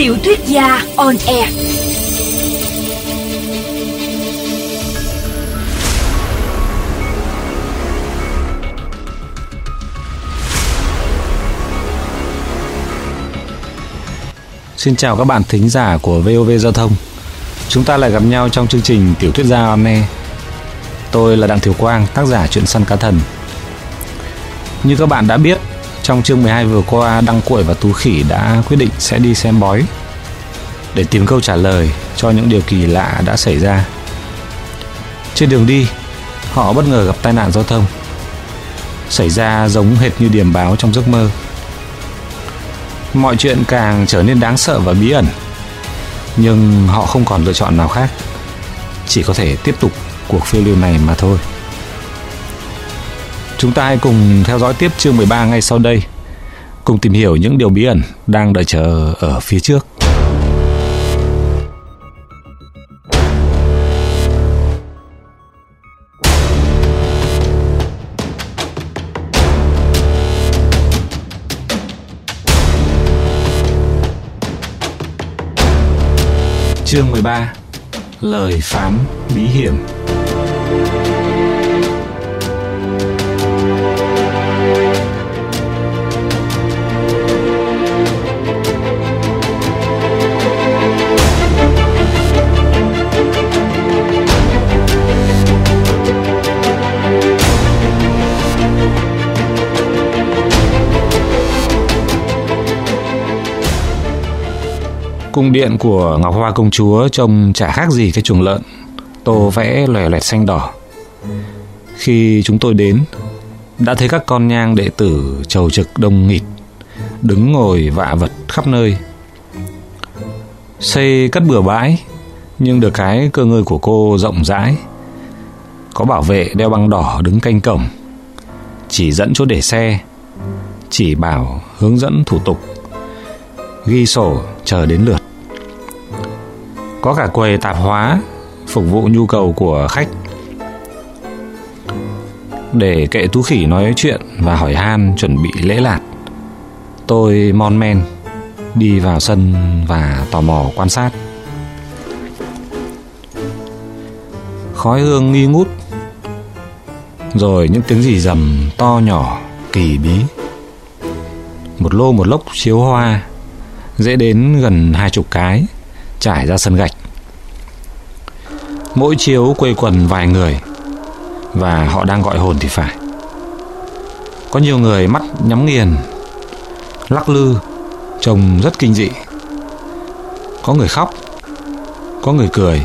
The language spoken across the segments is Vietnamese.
Tiểu thuyết gia on air. Xin chào các bạn thính giả của VOV Giao thông. Chúng ta lại gặp nhau trong chương trình Tiểu thuyết gia on air. Tôi là Đặng Thiều Quang, tác giả truyện săn cá thần. Như các bạn đã biết, trong chương 12 vừa qua, Đăng Cuội và Tú Khỉ đã quyết định sẽ đi xem bói để tìm câu trả lời cho những điều kỳ lạ đã xảy ra. Trên đường đi, họ bất ngờ gặp tai nạn giao thông. Xảy ra giống hệt như điểm báo trong giấc mơ. Mọi chuyện càng trở nên đáng sợ và bí ẩn. Nhưng họ không còn lựa chọn nào khác. Chỉ có thể tiếp tục cuộc phiêu lưu này mà thôi. Chúng ta hãy cùng theo dõi tiếp chương 13 ngay sau đây. Cùng tìm hiểu những điều bí ẩn đang đợi chờ ở phía trước. Chương 13 Lời phán bí hiểm Cung điện của Ngọc Hoa công chúa trông chả khác gì cái chuồng lợn, tô vẽ lòe loẹt xanh đỏ. Khi chúng tôi đến, đã thấy các con nhang đệ tử trầu trực đông nghịt, đứng ngồi vạ vật khắp nơi. Xây cất bừa bãi, nhưng được cái cơ ngơi của cô rộng rãi. Có bảo vệ đeo băng đỏ đứng canh cổng, chỉ dẫn chỗ để xe, chỉ bảo hướng dẫn thủ tục ghi sổ chờ đến lượt. Có cả quầy tạp hóa, phục vụ nhu cầu của khách. Để kệ Tú Khỉ nói chuyện và hỏi han chuẩn bị lễ lạt. Tôi mon men, đi vào sân và tò mò quan sát. Khói hương nghi ngút, rồi những tiếng gì rầm to nhỏ, kỳ bí một lô một lốc chiếu hoa, dễ đến gần hai chục cái trải ra sân gạch. Mỗi chiếu quây quần vài người, và họ đang gọi hồn thì phải. Có nhiều người mắt nhắm nghiền, lắc lư, trông rất kinh dị. Có người khóc, có người cười.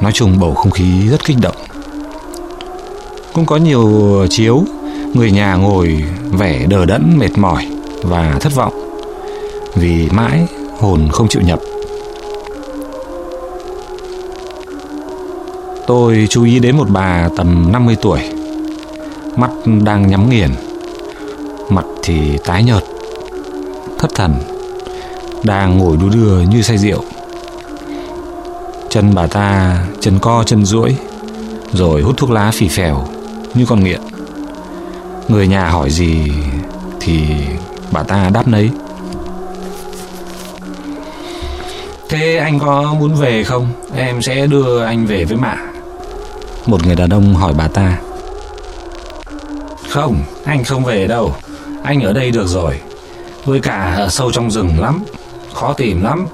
Nói chung bầu không khí rất kích động. Cũng có nhiều chiếu, người nhà ngồi vẻ đờ đẫn, mệt mỏi và thất vọng vì mãi hồn không chịu nhập. Tôi chú ý đến một bà tầm 50 tuổi, mắt đang nhắm nghiền, mặt thì tái nhợt, thất thần, đang ngồi đu đưa như say rượu. Chân bà ta chân co chân duỗi, rồi hút thuốc lá phì phèo như con nghiện. Người nhà hỏi gì thì bà ta đáp nấy. Thế anh có muốn về không? Em sẽ đưa anh về với mạ. Một người đàn ông hỏi bà ta. Không, anh không về đâu. Anh ở đây được rồi. Với cả ở sâu trong rừng lắm. Khó tìm lắm.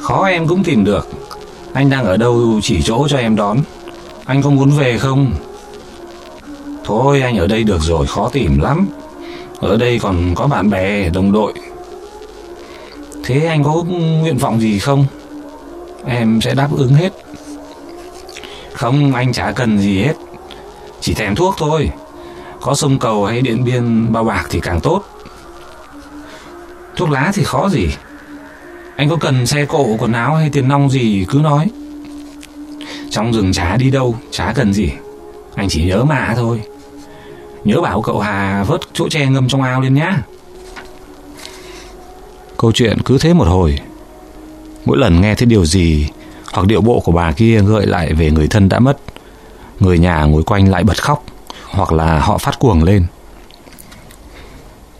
Khó em cũng tìm được. Anh đang ở đâu chỉ chỗ cho em đón. Anh có muốn về không? Thôi anh ở đây được rồi, khó tìm lắm. Ở đây còn có bạn bè, đồng đội Thế anh có nguyện vọng gì không? Em sẽ đáp ứng hết. Không, anh chả cần gì hết. Chỉ thèm thuốc thôi. Có sông cầu hay điện biên bao bạc thì càng tốt. Thuốc lá thì khó gì. Anh có cần xe cộ, quần áo hay tiền nong gì cứ nói. Trong rừng chả đi đâu, chả cần gì. Anh chỉ nhớ mà thôi. Nhớ bảo cậu Hà vớt chỗ tre ngâm trong ao lên nhá. Câu chuyện cứ thế một hồi Mỗi lần nghe thấy điều gì hoặc điệu bộ của bà kia gợi lại về người thân đã mất. Người nhà ngồi quanh lại bật khóc, Hoặc là họ phát cuồng lên.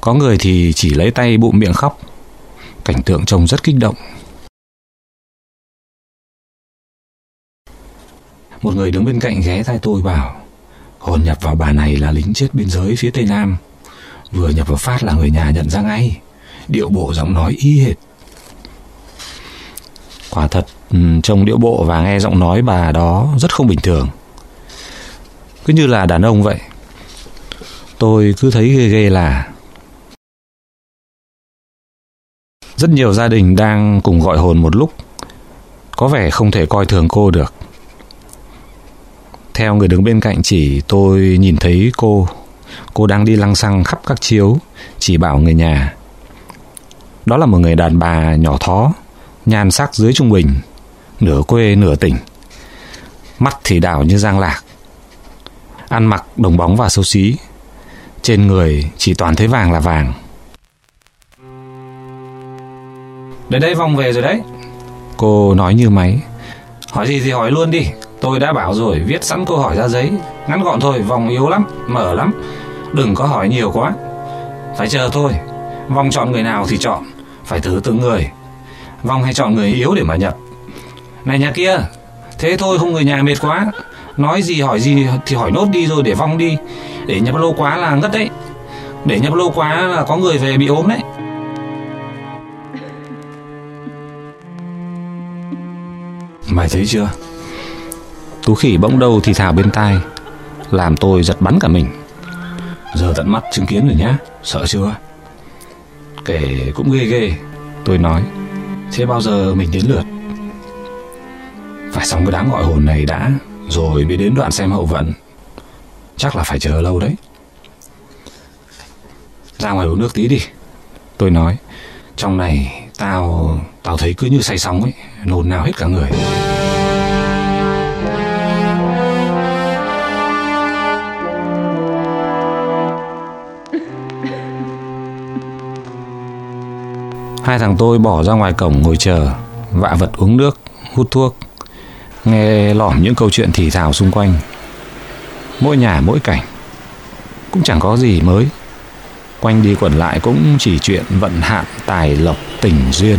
Có người thì chỉ lấy tay bụng miệng khóc. Cảnh tượng trông rất kích động. Một người đứng bên cạnh ghé tai tôi bảo, Hồn nhập vào bà này là lính chết biên giới phía Tây Nam. Vừa nhập vào phát là người nhà nhận ra ngay. Điệu bộ giọng nói y hệt. Quả thật Ừ, trông điệu bộ và nghe giọng nói bà đó Rất không bình thường. Cứ như là đàn ông vậy. Tôi cứ thấy ghê ghê là Rất nhiều gia đình đang cùng gọi hồn một lúc. Có vẻ không thể coi thường cô được. Theo người đứng bên cạnh chỉ, tôi nhìn thấy cô. Cô đang đi lăng xăng khắp các chiếu, Chỉ bảo người nhà. Đó là một người đàn bà nhỏ thó, Nhan sắc dưới trung bình. Nửa quê nửa tỉnh. Mắt thì đảo như giang lạc. Ăn mặc đồng bóng và xấu xí. Trên người chỉ toàn thấy vàng là vàng. Đến đây vòng về rồi đấy. Cô nói như máy. Hỏi gì thì hỏi luôn đi. Tôi đã bảo rồi viết sẵn câu hỏi ra giấy. Ngắn gọn thôi vòng yếu lắm Mở lắm. Đừng có hỏi nhiều quá. Phải chờ thôi. Vòng chọn người nào thì chọn. Phải thử từng người. Vòng hay chọn người yếu để mà nhập này nhà kia, Thế thôi không người nhà mệt quá. Nói gì hỏi gì thì hỏi nốt đi rồi để vong đi. Để nhập lâu quá là ngất đấy. Để nhập lâu quá là có người về bị ốm đấy. Mày thấy chưa? Tú khỉ bỗng đầu thì thào bên tai. Làm tôi giật bắn cả mình. Giờ tận mắt chứng kiến rồi nhá. Sợ chưa? Kể cũng ghê ghê. Tôi nói, Thế bao giờ mình đến lượt? Phải xong cái đám gọi hồn này đã Rồi mới đến đoạn xem hậu vận. Chắc là phải chờ lâu đấy. Ra ngoài uống nước tí đi. Tôi nói, Trong này tao Tao thấy cứ như say sóng ấy, Nôn nào hết cả người. Hai thằng tôi bỏ ra ngoài cổng ngồi chờ, Vạ vật uống nước, Hút thuốc. Nghe lỏm những câu chuyện thì thào xung quanh. Mỗi nhà, mỗi cảnh. Cũng chẳng có gì mới. Quanh đi quẩn lại cũng chỉ chuyện vận hạn, tài lộc, tình duyên.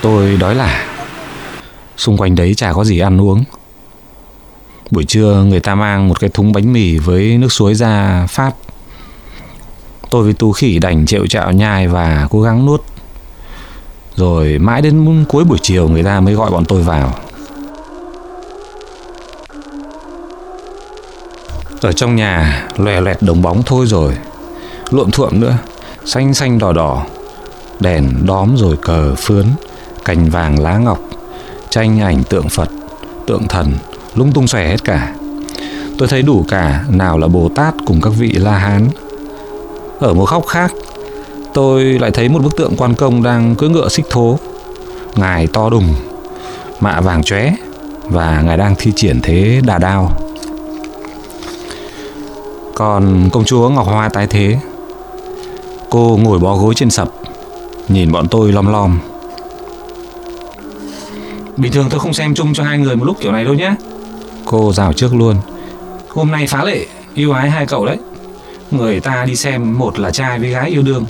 Tôi đói là, Xung quanh đấy chả có gì ăn uống. Buổi trưa người ta mang một cái thúng bánh mì với nước suối ra phát. Tôi với Tú Khỉ đành chịu chạo nhai và cố gắng nuốt. Rồi mãi đến cuối buổi chiều người ta mới gọi bọn tôi vào. Ở trong nhà, lòe loẹt đồng bóng thôi rồi. Luộm thuộm nữa, Xanh xanh đỏ đỏ. Đèn đóm rồi cờ phướn, Cành vàng lá ngọc. Tranh ảnh tượng Phật, Tượng thần, Lung tung xòe hết cả. Tôi thấy đủ cả, Nào là Bồ Tát cùng các vị La Hán. Ở một góc khác Tôi lại thấy một bức tượng quan công Đang cưỡi ngựa xích thố. Ngài to đùng Mạ vàng chóe Và ngài đang thi triển thế đà đao. Còn công chúa Ngọc Hoa tái thế. Cô ngồi bó gối trên sập Nhìn bọn tôi lom lom. Bình thường tôi không xem chung cho hai người một lúc kiểu này đâu nhé. Cô rào trước luôn. Hôm nay phá lệ Yêu ái hai cậu đấy. Người ta đi xem Một là trai với gái yêu đương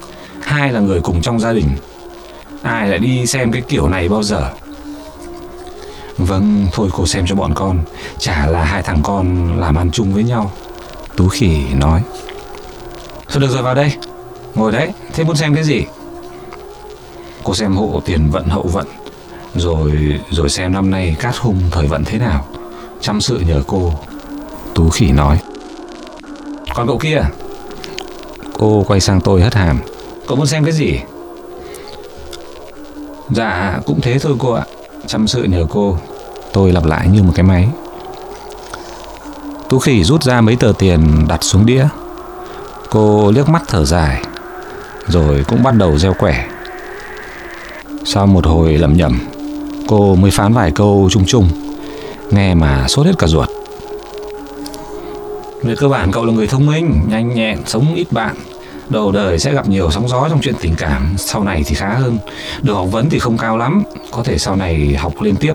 Hai là người cùng trong gia đình. Ai lại đi xem cái kiểu này bao giờ? Vâng Thôi cô xem cho bọn con. Chả là hai thằng con làm ăn chung với nhau. Tú khỉ nói. Thôi được rồi, vào đây. Ngồi đấy. Thế muốn xem cái gì? Cô xem hộ tiền vận, hậu vận. Rồi rồi xem năm nay cát hung thời vận thế nào. Chăm sự nhờ cô. Tú khỉ nói. Còn cậu kia. Cô quay sang tôi hất hàm. Cậu muốn xem cái gì? Dạ cũng thế thôi cô ạ. Chăm sự nhờ cô. Tôi lặp lại như một cái máy. Tú khỉ rút ra mấy tờ tiền đặt xuống đĩa. Cô liếc mắt thở dài Rồi cũng bắt đầu gieo quẻ. Sau một hồi lẩm nhẩm Cô mới phán vài câu chung chung Nghe mà sốt hết cả ruột. Về cơ bản cậu là người thông minh Nhanh nhẹn, sống ít bạn. Đầu đời sẽ gặp nhiều sóng gió trong chuyện tình cảm. Sau này thì khá hơn. Đường học vấn thì không cao lắm. Có thể sau này học lên tiếp.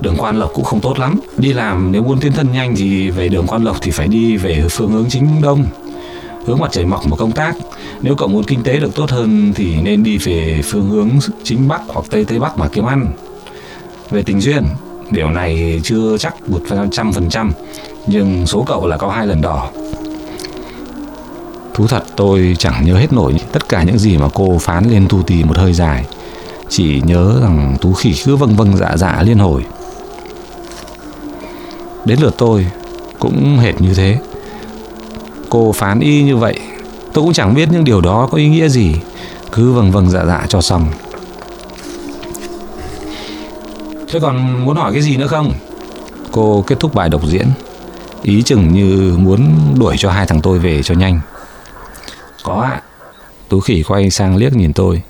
Đường quan lộc cũng không tốt lắm. Đi làm nếu muốn tiến thân nhanh Thì về đường quan lộc thì phải đi về phương hướng chính đông. Hướng mặt trời mọc mà công tác. Nếu cậu muốn kinh tế được tốt hơn thì nên đi về phương hướng chính bắc hoặc tây tây bắc mà kiếm ăn. Về tình duyên, điều này chưa chắc một trăm phần trăm, nhưng số cậu là có hai lần đỏ. Thú thật tôi chẳng nhớ hết nổi tất cả những gì mà cô phán lên tu tì một hơi dài. Chỉ nhớ rằng Tú Khỉ cứ vâng vâng dạ dạ liên hồi. Đến lượt tôi cũng hệt như thế. Cô phán y như vậy, tôi cũng chẳng biết những điều đó có ý nghĩa gì, cứ vâng vâng dạ dạ cho xong. Thế còn muốn hỏi cái gì nữa không? Cô kết thúc bài độc diễn, ý chừng như muốn đuổi cho hai thằng tôi về cho nhanh. Có ạ. À. Tú khỉ quay sang liếc nhìn tôi.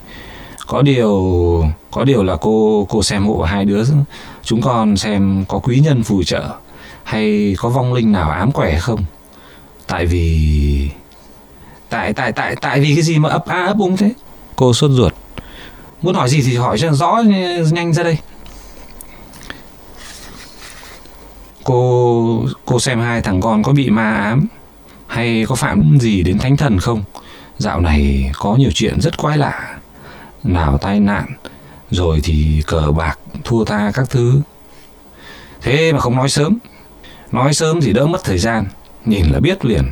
Có điều có điều là cô cô xem hộ hai đứa chúng con xem có quý nhân phù trợ hay có vong linh nào ám quẻ không? Tại vì, tại tại tại tại vì cái gì mà ấp a ấp úng thế? Cô sốt ruột. Muốn hỏi gì thì hỏi cho rõ nhanh ra đây. Cô cô xem hai thằng con có bị ma ám hay có phạm gì đến thánh thần không? Dạo này có nhiều chuyện rất quái lạ. Nào tai nạn, rồi thì cờ bạc, thua tha các thứ. Thế mà không nói sớm. Nói sớm thì đỡ mất thời gian, nhìn là biết liền.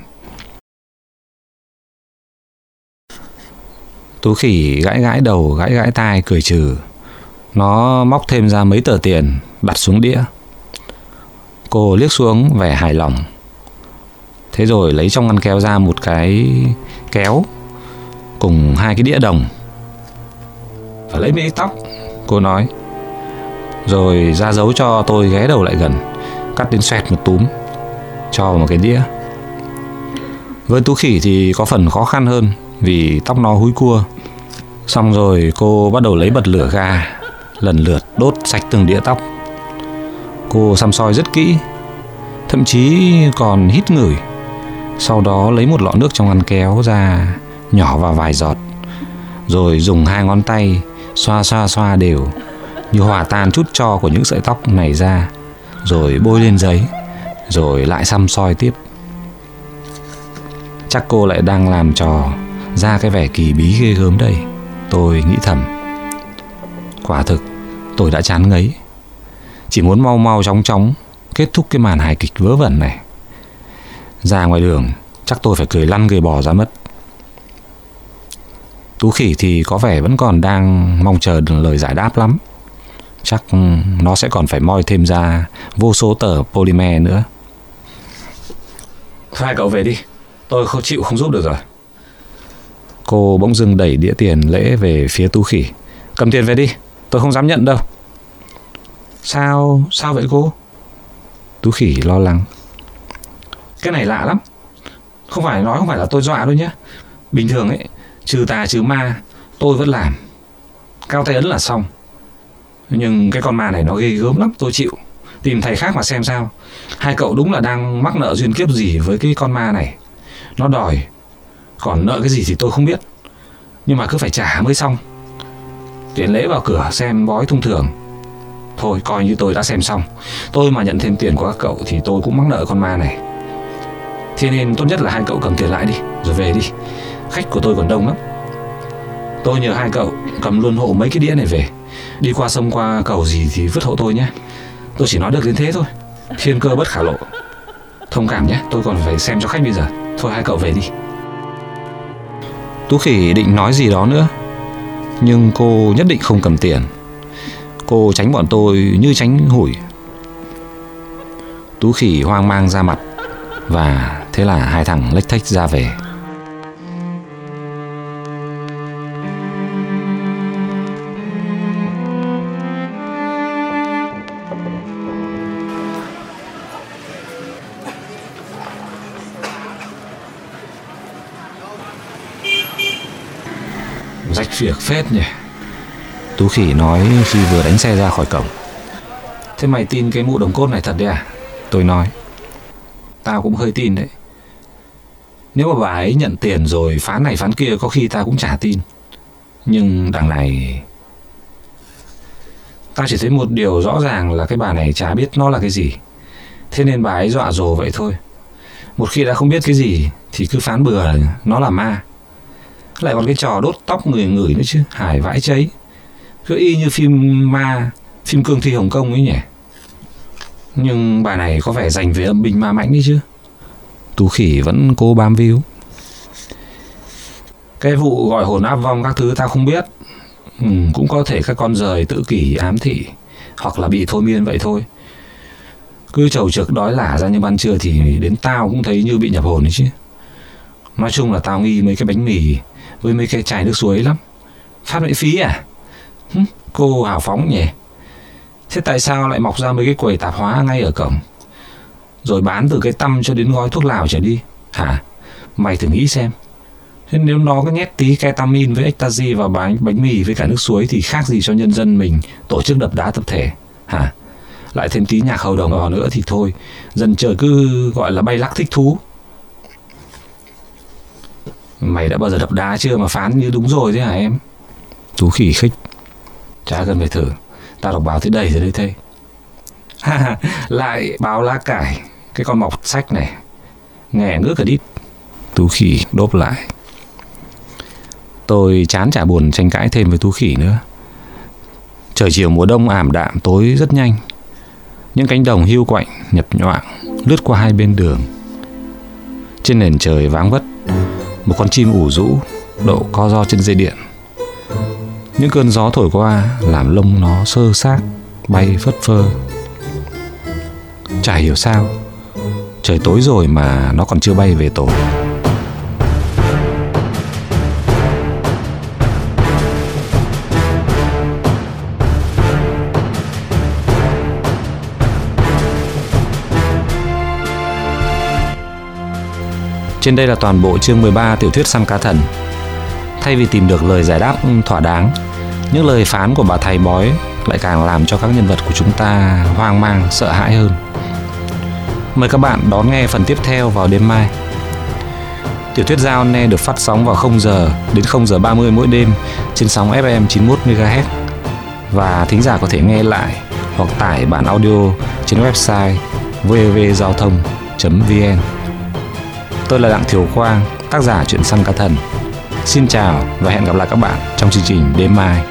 Tú khỉ gãi gãi đầu, gãi gãi tai, cười trừ. Nó móc thêm ra mấy tờ tiền, đặt xuống đĩa. Cô liếc xuống vẻ hài lòng. Thế rồi lấy trong ngăn kéo ra một cái kéo cùng hai cái đĩa đồng. Và lấy mấy tóc, cô nói. Rồi ra dấu cho tôi ghé đầu lại gần, cắt đến xoẹt một túm, cho một cái đĩa. Với tú khỉ thì có phần khó khăn hơn vì tóc nó húi cua. Xong rồi cô bắt đầu lấy bật lửa ga, lần lượt đốt sạch từng đĩa tóc. Cô xăm soi rất kỹ, thậm chí còn hít ngửi sau đó lấy một lọ nước trong ngăn kéo ra, nhỏ vào vài giọt. Rồi dùng hai ngón tay xoa xoa xoa đều, như hòa tan chút cho của những sợi tóc này ra. Rồi bôi lên giấy, rồi lại xăm soi tiếp. Chắc cô lại đang làm trò ra cái vẻ kỳ bí ghê gớm đây. Tôi nghĩ thầm. Quả thực, tôi đã chán ngấy. Chỉ muốn mau mau chóng chóng kết thúc cái màn hài kịch vớ vẩn này ra ngoài đường Chắc tôi phải cười lăn người bò ra mất. Tú khỉ thì có vẻ vẫn còn đang mong chờ lời giải đáp lắm. Chắc nó sẽ còn phải moi thêm ra vô số tờ polymer nữa. Hai cậu về đi Tôi không chịu không giúp được rồi. Cô bỗng dưng đẩy đĩa tiền lễ về phía tú khỉ. Cầm tiền về đi Tôi không dám nhận đâu. Sao, sao vậy cô? Tú khỉ lo lắng cái này lạ lắm. Không phải nói không phải là tôi dọa đâu nhé bình thường ấy, trừ tà trừ ma, tôi vẫn làm. Cao tay ấn là xong. Nhưng cái con ma này nó ghê gớm lắm, tôi chịu. Tìm thầy khác mà xem sao. Hai cậu đúng là đang mắc nợ duyên kiếp gì với cái con ma này. Nó đòi, còn nợ cái gì thì tôi không biết. Nhưng mà cứ phải trả mới xong. Tiền lễ vào cửa xem bói thông thường. Thôi, coi như tôi đã xem xong. Tôi mà nhận thêm tiền của các cậu thì tôi cũng mắc nợ con ma này. Thế nên tốt nhất là hai cậu cầm tiền lại đi, Rồi về đi. Khách của tôi còn đông lắm. Tôi nhờ hai cậu cầm luôn hộ mấy cái đĩa này về. Đi qua sông qua cầu gì thì vứt hộ tôi nhé. Tôi chỉ nói được đến thế thôi. Thiên cơ bất khả lộ. Thông cảm nhé, Tôi còn phải xem cho khách bây giờ. Thôi hai cậu về đi. Tú khỉ định nói gì đó nữa, Nhưng cô nhất định không cầm tiền. Cô tránh bọn tôi như tránh hủi. Tú khỉ hoang mang ra mặt Và Thế là hai thằng lách thách ra về. Rách việc phết nhỉ. Tú khỉ nói khi vừa đánh xe ra khỏi cổng. Thế mày tin cái mụ đồng cốt này thật đấy à? Tôi nói. Tao cũng hơi tin đấy nếu mà bà ấy nhận tiền rồi, phán này phán kia, có khi ta cũng chả tin. Nhưng đằng này... Ta chỉ thấy một điều rõ ràng là cái bà này chả biết nó là cái gì. Thế nên bà ấy dọa dồ vậy thôi. Một khi đã không biết cái gì, thì cứ phán bừa là nó là ma lại còn cái trò đốt tóc người ngửi nữa chứ hải vãi cháy cứ y như phim ma, phim cương thi hồng kông ấy nhỉ nhưng bà này có vẻ dành về âm binh ma mãnh đấy chứ tú khỉ vẫn cố bám víu. Cái vụ gọi hồn áp vong các thứ tao không biết. Ừ, cũng có thể các con rời tự kỷ ám thị hoặc là bị thôi miên vậy thôi. Cứ trầu trực đói lả ra như ban trưa thì đến tao cũng thấy như bị nhập hồn đấy chứ. Nói chung là tao nghi mấy cái bánh mì với mấy cái chai nước suối lắm. Phát miễn phí à? Hứ, cô hào phóng nhỉ. Thế tại sao lại mọc ra mấy cái quầy tạp hóa ngay ở cổng? Rồi bán từ cái tăm cho đến gói thuốc lào trở đi. Hả? Mày thử nghĩ xem. Thế nếu nó có nhét tí ketamin với ecstasy vào bánh bánh mì với cả nước suối thì khác gì cho nhân dân mình tổ chức đập đá tập thể. Hả? Lại thêm tí nhạc hầu đồng vào nữa thì thôi. Dân trời cứ gọi là bay lắc thích thú. Mày đã bao giờ đập đá chưa mà phán như đúng rồi thế hả em? Tú khỉ khích. Chả cần phải thử. Tao đọc báo tới đầy rồi đấy thầy lại báo lá cải, cái con mọc sách này, nghe ngước cả đít. Tú khỉ đốp lại. Tôi chán chả buồn tranh cãi thêm với tú khỉ nữa. Trời chiều mùa đông ảm đạm, tối rất nhanh. Những cánh đồng hưu quạnh, nhập nhoạng, lướt qua hai bên đường. Trên nền trời váng vất, một con chim ủ rũ đậu co do trên dây điện. Những cơn gió thổi qua làm lông nó sơ xác, bay phất phơ chả hiểu sao trời tối rồi mà nó còn chưa bay về tổ Trên đây là toàn bộ chương 13 tiểu thuyết Săn Cá Thần. Thay vì tìm được lời giải đáp thỏa đáng, những lời phán của bà thầy bói lại càng làm cho các nhân vật của chúng ta hoang mang, sợ hãi hơn. Mời các bạn đón nghe phần tiếp theo vào đêm mai. Tiểu thuyết Giao Ne được phát sóng vào 0 giờ đến 0 giờ 30 mỗi đêm trên sóng FM 91 MHz và thính giả có thể nghe lại hoặc tải bản audio trên website www.giao thông.vn. Tôi là Đặng Thiều Quang, tác giả truyện săn cá thần. Xin chào và hẹn gặp lại các bạn trong chương trình đêm mai.